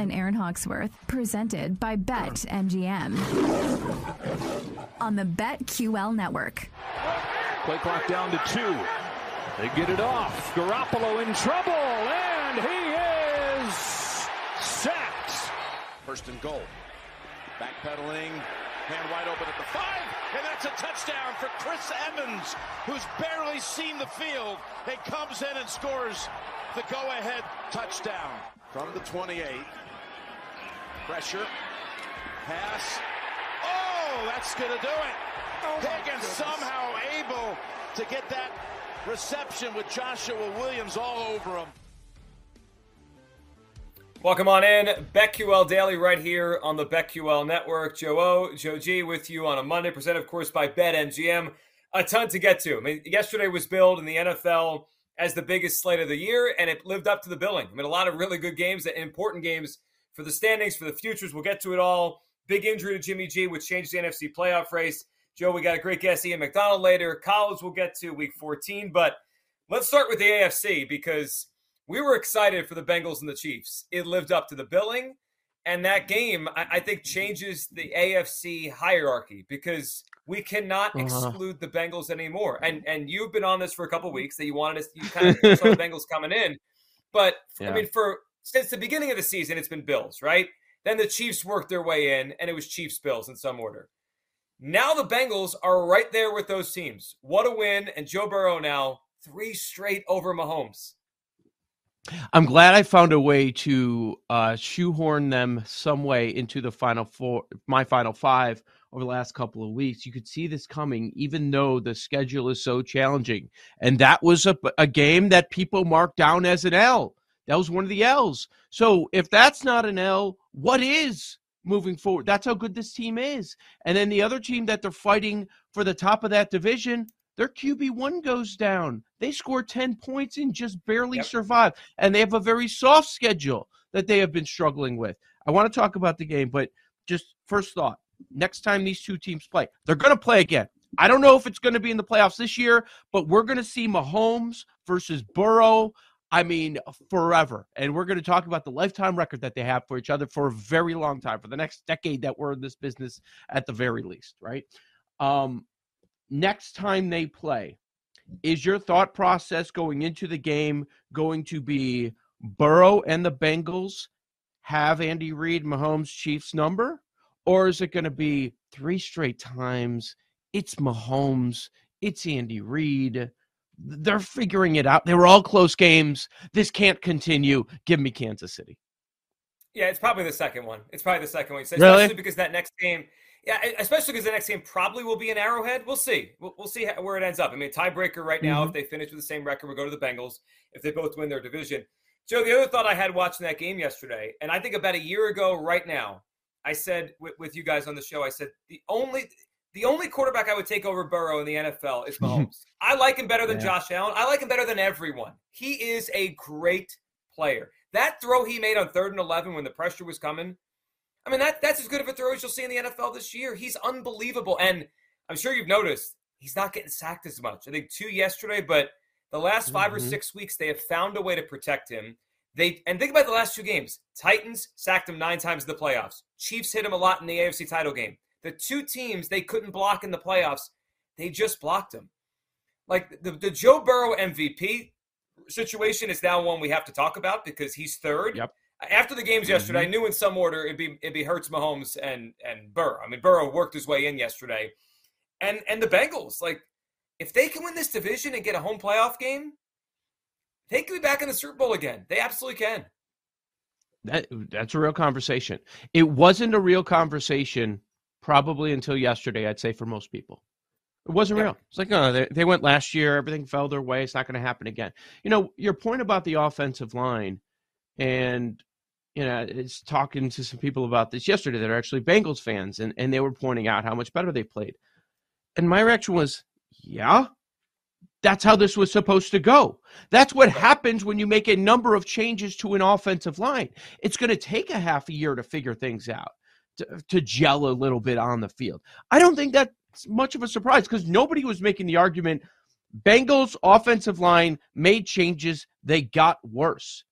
and Aaron Hawksworth, presented by Bet MGM on the BetQL network. Play clock down to two. They get it off. Garoppolo in trouble, and he is sacked. First and goal. Backpedaling, hand wide open at the five, and that's a touchdown for Chris Evans, who's barely seen the field and comes in and scores the go-ahead touchdown from the 28. Pressure, pass. Oh, that's going to do it. Oh Higgins somehow able to get that reception with Joshua Williams all over him. Welcome on in. BetQL Daily right here on the BetQL Network. Joe O, Joe G with you on a Monday, presented, of course, by BetMGM. A ton to get to. I mean, yesterday was billed in the NFL as the biggest slate of the year, and it lived up to the billing. I mean, a lot of really good games, important games for the standings, for the futures. We'll get to it all. Big injury to Jimmy G, which changed the NFC playoff race. Joe, we got a great guest, Ian McDonald, later. College we'll get to week 14, but let's start with the AFC because we were excited for the Bengals and the Chiefs. It lived up to the billing. And that game, I, I think, changes the AFC hierarchy because we cannot uh-huh. exclude the Bengals anymore. And and you've been on this for a couple weeks that you wanted us, you kind of saw the Bengals coming in. But yeah. I mean, for since the beginning of the season, it's been Bills, right? Then the Chiefs worked their way in, and it was Chiefs Bills in some order. Now the Bengals are right there with those teams. What a win! And Joe Burrow now three straight over Mahomes. I'm glad I found a way to uh, shoehorn them some way into the final four, my final five over the last couple of weeks. You could see this coming, even though the schedule is so challenging. And that was a, a game that people marked down as an L. That was one of the L's. So if that's not an L, what is moving forward? That's how good this team is. And then the other team that they're fighting for the top of that division, their QB1 goes down. They score 10 points and just barely yep. survive. And they have a very soft schedule that they have been struggling with. I want to talk about the game, but just first thought next time these two teams play, they're going to play again. I don't know if it's going to be in the playoffs this year, but we're going to see Mahomes versus Burrow. I mean, forever. And we're going to talk about the lifetime record that they have for each other for a very long time, for the next decade that we're in this business at the very least, right? Um, next time they play, is your thought process going into the game going to be Burrow and the Bengals have Andy Reid, Mahomes, Chiefs number? Or is it going to be three straight times? It's Mahomes, it's Andy Reid. They're figuring it out. They were all close games. This can't continue. Give me Kansas City. Yeah, it's probably the second one. It's probably the second one. Especially really? because that next game – yeah, especially because the next game probably will be an Arrowhead. We'll see. We'll, we'll see how, where it ends up. I mean, tiebreaker right now. Mm-hmm. If they finish with the same record, we'll go to the Bengals. If they both win their division. Joe, the other thought I had watching that game yesterday, and I think about a year ago, right now, I said with, with you guys on the show, I said the only the only quarterback I would take over Burrow in the NFL is Mahomes. I like him better than yeah. Josh Allen. I like him better than everyone. He is a great player. That throw he made on third and eleven when the pressure was coming I mean, that that's as good of a throw as you'll see in the NFL this year. He's unbelievable. And I'm sure you've noticed he's not getting sacked as much. I think two yesterday, but the last 5 mm-hmm. or six weeks, they have found a way to protect him. They and think about the last two games. Titans sacked him nine times in the playoffs. Chiefs hit him a lot in the AFC title game. The two teams they couldn't block in the playoffs, they just blocked him. Like the, the Joe Burrow MVP situation is now one we have to talk about because he's third. Yep after the games yesterday, mm-hmm. I knew in some order it'd be it'd be Hurts, Mahomes, and and Burrow. I mean, Burrow worked his way in yesterday, and and the Bengals. Like, if they can win this division and get a home playoff game, they could be back in the Super Bowl again. They absolutely can. That that's a real conversation. It wasn't a real conversation probably until yesterday. I'd say for most people. It wasn't yeah. real. It's like, oh, they, they went last year. Everything fell their way. It's not going to happen again. You know, your point about the offensive line, and you know, it's talking to some people about this yesterday that are actually Bengals fans, and, and they were pointing out how much better they played. And my reaction was, yeah, that's how this was supposed to go. That's what happens when you make a number of changes to an offensive line. It's going to take a half a year to figure things out, to, to gel a little bit on the field. I don't think that's much of a surprise because nobody was making the argument Bengals offensive line made changes, they got worse.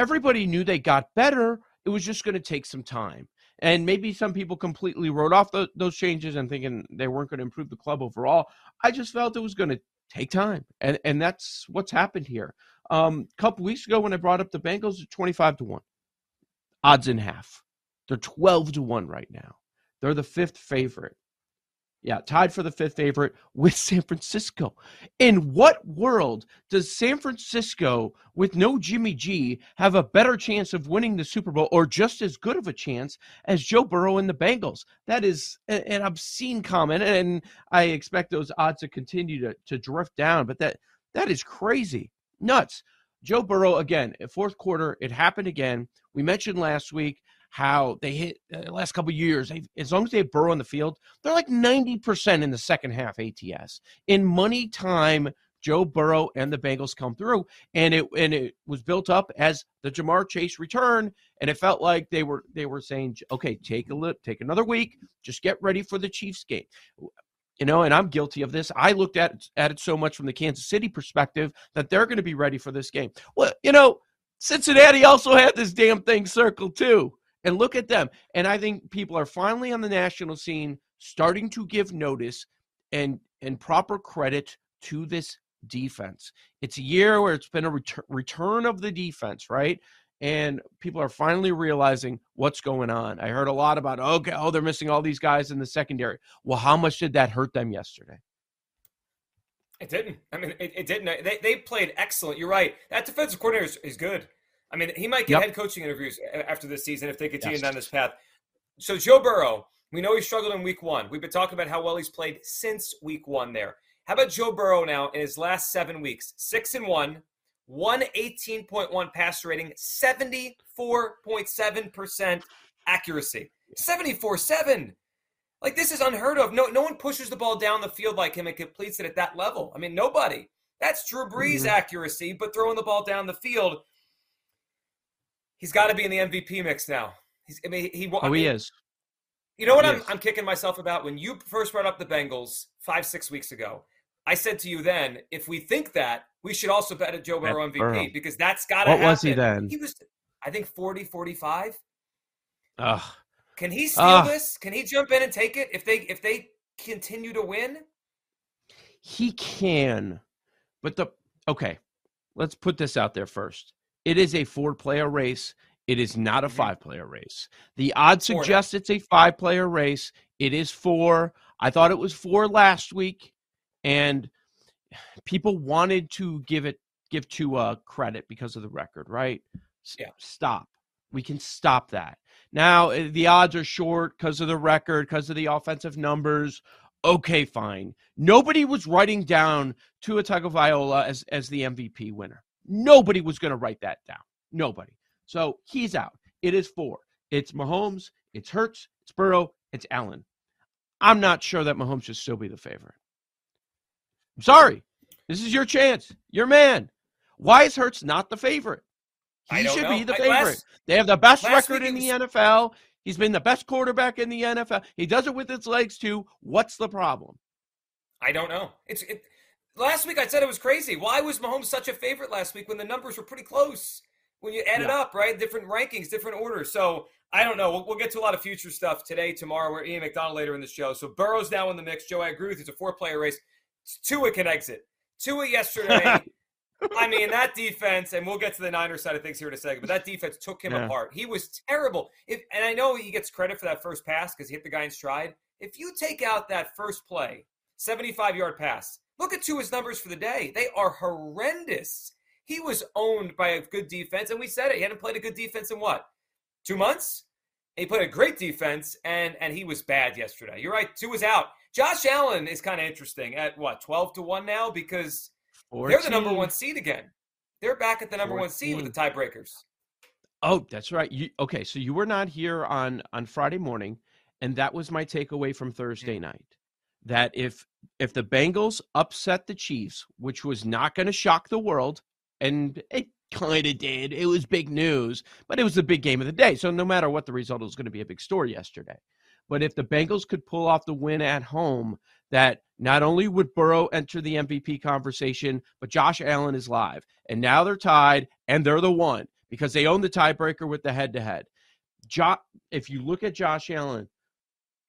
Everybody knew they got better. it was just going to take some time. And maybe some people completely wrote off the, those changes and thinking they weren't going to improve the club overall. I just felt it was going to take time, and and that's what's happened here. Um, a couple weeks ago, when I brought up the Bengals, at twenty-five to one, odds in half. They're twelve to one right now. They're the fifth favorite. Yeah, tied for the fifth favorite with San Francisco. In what world does San Francisco, with no Jimmy G, have a better chance of winning the Super Bowl or just as good of a chance as Joe Burrow and the Bengals? That is an obscene comment, and I expect those odds to continue to, to drift down, but that that is crazy. Nuts. Joe Burrow, again, fourth quarter, it happened again. We mentioned last week how they hit uh, last couple years. As long as they have Burrow on the field, they're like 90% in the second half ATS. In money time, Joe Burrow and the Bengals come through, and it and it was built up as the Ja'Marr Chase return, and it felt like they were they were saying, okay, take a look, take another week, just get ready for the Chiefs game. You know, and I'm guilty of this. I looked at at it so much from the Kansas City perspective that they're going to be ready for this game. Well, you know, Cincinnati also had this damn thing circled too. And look at them. And I think people are finally on the national scene starting to give notice and and proper credit to this defense. It's a year where it's been a return, return of the defense, right? And people are finally realizing what's going on. I heard a lot about, okay, oh, they're missing all these guys in the secondary. Well, how much did that hurt them yesterday? It didn't. I mean, it, it didn't. They, they played excellent. You're right. That defensive coordinator is, is good. I mean, he might get yep. head coaching interviews after this season if they continue yes. down this path. So Joe Burrow, we know he struggled in week one. We've been talking about how well he's played since week one there. How about Joe Burrow now in his last seven weeks? Six and one, 118.1 passer rating, 74.7% accuracy. 74 7. Like this is unheard of. No, no one pushes the ball down the field like him and completes it at that level. I mean, nobody. That's Drew Brees' mm-hmm. accuracy, but throwing the ball down the field he's got to be in the MVP mix now. He's, I mean, he. Oh, I mean, he is. You know what I'm, I'm kicking myself about? When you first brought up the Bengals five, six weeks ago, I said to you then, if we think that, we should also bet a Joe Burrow MVP Burrow. because that's got to What happen. was he then? He was, I think, 40, 45. Ugh. Can he steal uh, this? Can he jump in and take it if they if they continue to win? He can, but the okay. Let's put this out there first. It is a four player race. It is not a mm-hmm. five player race. The odds suggest it's a five player race. It is four. I thought it was four last week, and people wanted to give it give to uh, credit because of the record, right? Yeah. Stop. We can stop that. Now eh, the odds are short because of the record, because of the offensive numbers. Okay, fine. Nobody was writing down Tua Tagovailoa as as the MVP winner. Nobody was going to write that down. Nobody. So he's out. It is four. It's Mahomes, it's Hurts, it's Burrow, it's Allen. I'm not sure that Mahomes should still be the favorite. I'm sorry. This is your chance. Your man. Why is Hurts not the favorite? He should know. be the favorite. Last, they have the best record in the. NFL. He's been the best quarterback in the NFL. He does it with his legs too. What's the problem? I don't know. It's it, last week I said it was crazy. Why was Mahomes such a favorite last week when the numbers were pretty close? When you add yeah. it up, right? Different rankings, different orders. So I don't know. We'll, we'll, get to a lot of future stuff today, tomorrow. We're Ian McDonald later in the show. So Burrow's now in the mix. Joe, I agree with you. It's a four-player race. Tua can exit. Tua yesterday. I mean, that defense, and we'll get to the Niners side of things here in a second, but that defense took him yeah. apart. He was terrible. If, and I know he gets credit for that first pass because he hit the guy in stride. If you take out that first play, 75 yard pass, Look at Tua's numbers for the day. They are horrendous. He was owned by a good defense, and we said it. He hadn't played a good defense in what? Tua months? he played a great defense, and and he was bad yesterday. You're right. Two was out. Josh Allen is kind of interesting at what, 12 to 1 now? Because 14. they're the number one seed again. They're back at the number 14. one seed with the tiebreakers. Oh, that's right. You, okay, so you were not here on on Friday morning, and that was my takeaway from Thursday mm-hmm. night that if if the Bengals upset the Chiefs, which was not going to shock the world, and it kind of did, it was big news, but it was the big game of the day. So no matter what the result, it was going to be a big story yesterday. But if the Bengals could pull off the win at home, that not only would Burrow enter the MVP conversation, but Josh Allen is live. And now they're tied and they're the one because they own the tiebreaker with the head to head. If you look at Josh Allen,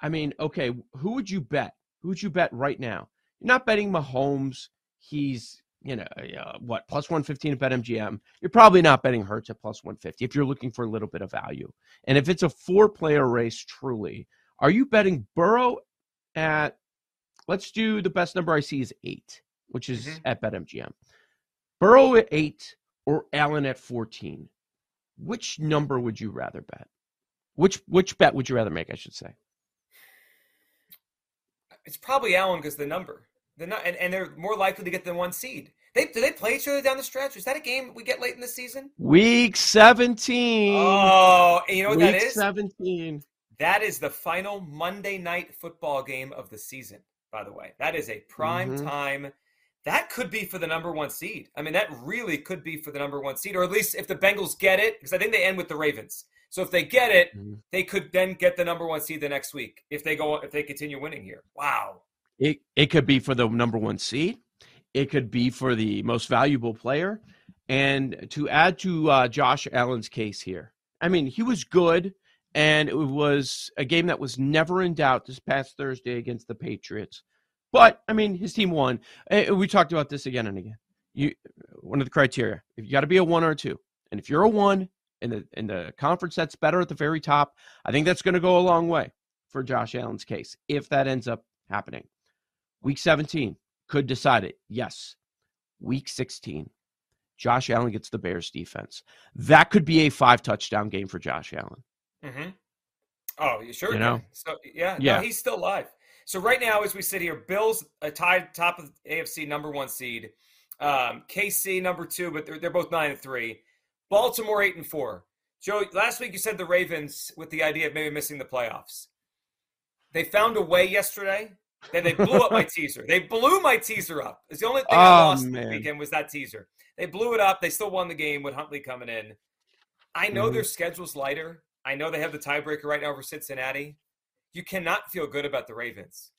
I mean, okay, who would you bet? Who would you bet right now? You're not betting Mahomes. He's, you know, uh, what, plus 115 at BetMGM. You're probably not betting Hurts at plus 150 if you're looking for a little bit of value. And if it's a four player race, truly, are you betting Burrow at, let's do the best number I see is eight, which is mm-hmm. at BetMGM. Burrow at eight or Allen at 14. Which number would you rather bet? Which which bet would you rather make? I should say. It's probably Allen because the number. They're not, and, and they're more likely to get the one seed. They do they play each other down the stretch? Is that a game we get late in the season? Week seventeen. Oh, you know what that is? Week that is? Seventeen. That is the final Monday night football game of the season. By the way, that is a prime mm-hmm. time. That could be for the number one seed. I mean, that really could be for the number one seed, or at least if the Bengals get it, because I think they end with the Ravens. So if they get it, mm-hmm. they could then get the number one seed the next week if they go if they continue winning here. Wow. It it could be for the number one seed. It could be for the most valuable player. And to add to uh, Josh Allen's case here, I mean, he was good, and it was a game that was never in doubt this past Thursday against the Patriots. But I mean, his team won. We talked about this again and again. You one of the criteria: if you got to be a one or a two, and if you're a one, in the in the conference that's better at the very top, I think that's going to go a long way for Josh Allen's case if that ends up happening. Week 17 could decide it. Yes. Week 16, Josh Allen gets the Bears defense. That could be a five touchdown game for Josh Allen. Mm-hmm. Oh, you sure? You know? So yeah, yeah, no, he's still alive. So right now, as we sit here, Bills a tied top of AFC number one seed, um, KC number two, but they're, they're both nine and three. Baltimore eight and four. Joe, last week you said the Ravens with the idea of maybe missing the playoffs. They found a way yesterday. Then they blew up my teaser. They blew my teaser up. It's the only thing oh, I lost man. this weekend was that teaser. They blew it up. They still won the game with Huntley coming in. I know mm-hmm. their schedule's lighter. I know they have the tiebreaker right now over Cincinnati. You cannot feel good about the Ravens.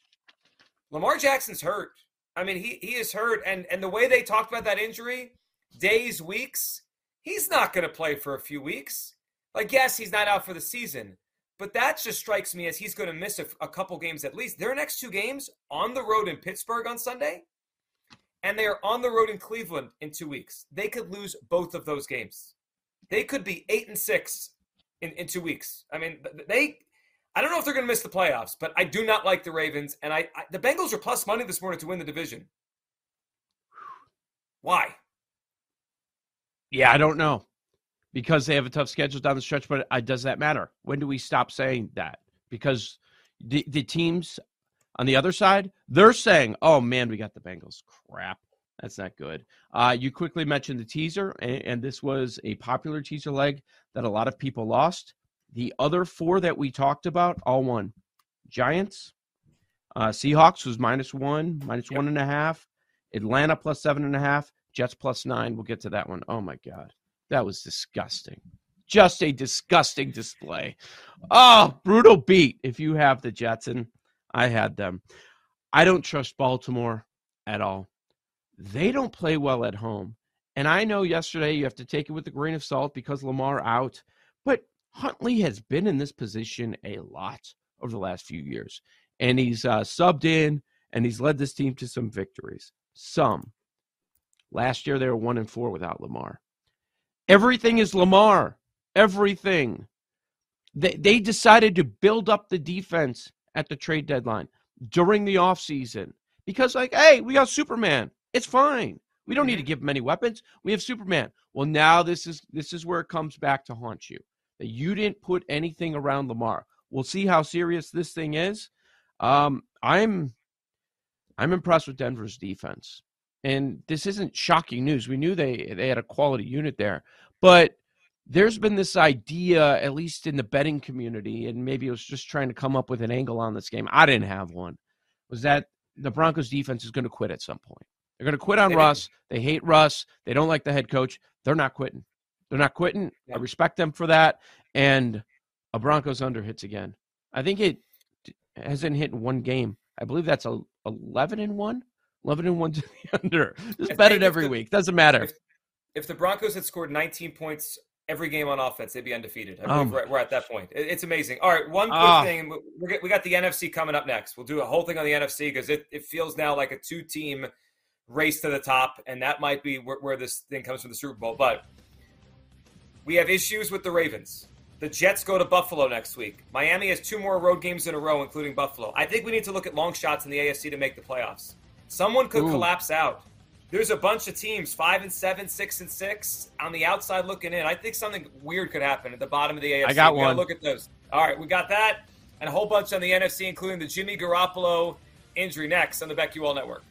Lamar Jackson's hurt. I mean, he he is hurt, and and the way they talked about that injury, days, weeks, he's not going to play for a few weeks. Like, yes, he's not out for the season, but that just strikes me as he's going to miss a, a, couple games at least. Their next two games on the road in Pittsburgh on Sunday, and they are on the road in Cleveland in two weeks. They could lose both of those games. They could be eight and six in, in two weeks. I mean, they. I don't know if they're going to miss the playoffs, but I do not like the Ravens, and I, I the Bengals are plus money this morning to win the division. Why? Yeah, I don't know because they have a tough schedule down the stretch. But uh, does that matter? When do we stop saying that? Because the, the teams on the other side, they're saying, "Oh man, we got the Bengals. Crap, that's not good." Uh, you quickly mentioned the teaser, and, and this was a popular teaser leg that a lot of people lost. The other four that we talked about all won. Giants, uh, Seahawks was minus one, minus yep. one and a half. Atlanta plus seven and a half. Jets plus nine. We'll get to that one. Oh my God. That was disgusting. Just a disgusting display. Oh, brutal beat. If you have the Jets, and I had them. I don't trust Baltimore at all. They don't play well at home. And I know yesterday you have to take it with a grain of salt because Lamar out, but Huntley has been in this position a lot over the last few years. And he's uh, subbed in and he's led this team to some victories. Some. Last year they were one and four without Lamar. Everything is Lamar. Everything. They they decided to build up the defense at the trade deadline during the offseason. Because like, hey, we got Superman. It's fine. We don't need to give him any weapons. We have Superman. Well, now this is this is where it comes back to haunt you. That you didn't put anything around Lamar. We'll see how serious this thing is. Um, I'm I'm impressed with Denver's defense and this isn't shocking news. We knew they they had a quality unit there, but there's been this idea, at least in the betting community, and maybe it was just trying to come up with an angle on this game. I didn't have one. Was that the Broncos defense is going to quit at some point? They're going to quit on they Russ. Didn't. They hate Russ. They don't like the head coach. They're not quitting. They're not quitting. Yeah. I respect them for that. And a Broncos under hits again. I think it hasn't hit in one game. I believe that's a 11 and 1 11 and 1 to the under. Just bet it every the, week. Doesn't matter. If, if, the Broncos had scored 19 points every game on offense, they'd be undefeated. I Um, we're, we're at that point. It- It's amazing. All right, one quick Ah. thing. We're, we got the NFC coming up next. We'll do a whole thing on the NFC because it, it feels now like a two team race to the top, and that might be where, where this thing comes from the Super Bowl. But we have issues with the Ravens. The Jets go to Buffalo next week. Miami has two more road games in a row, including Buffalo. I think we need to look at long shots in the AFC to make the playoffs. Someone could Ooh. collapse out. There's a bunch of teams, five and seven, six and six, on the outside looking in. I think something weird could happen at the bottom of the AFC. I got We one. Look at those. All right, we got that, and a whole bunch on the NFC, including the Jimmy Garoppolo injury next on the BetQL Network.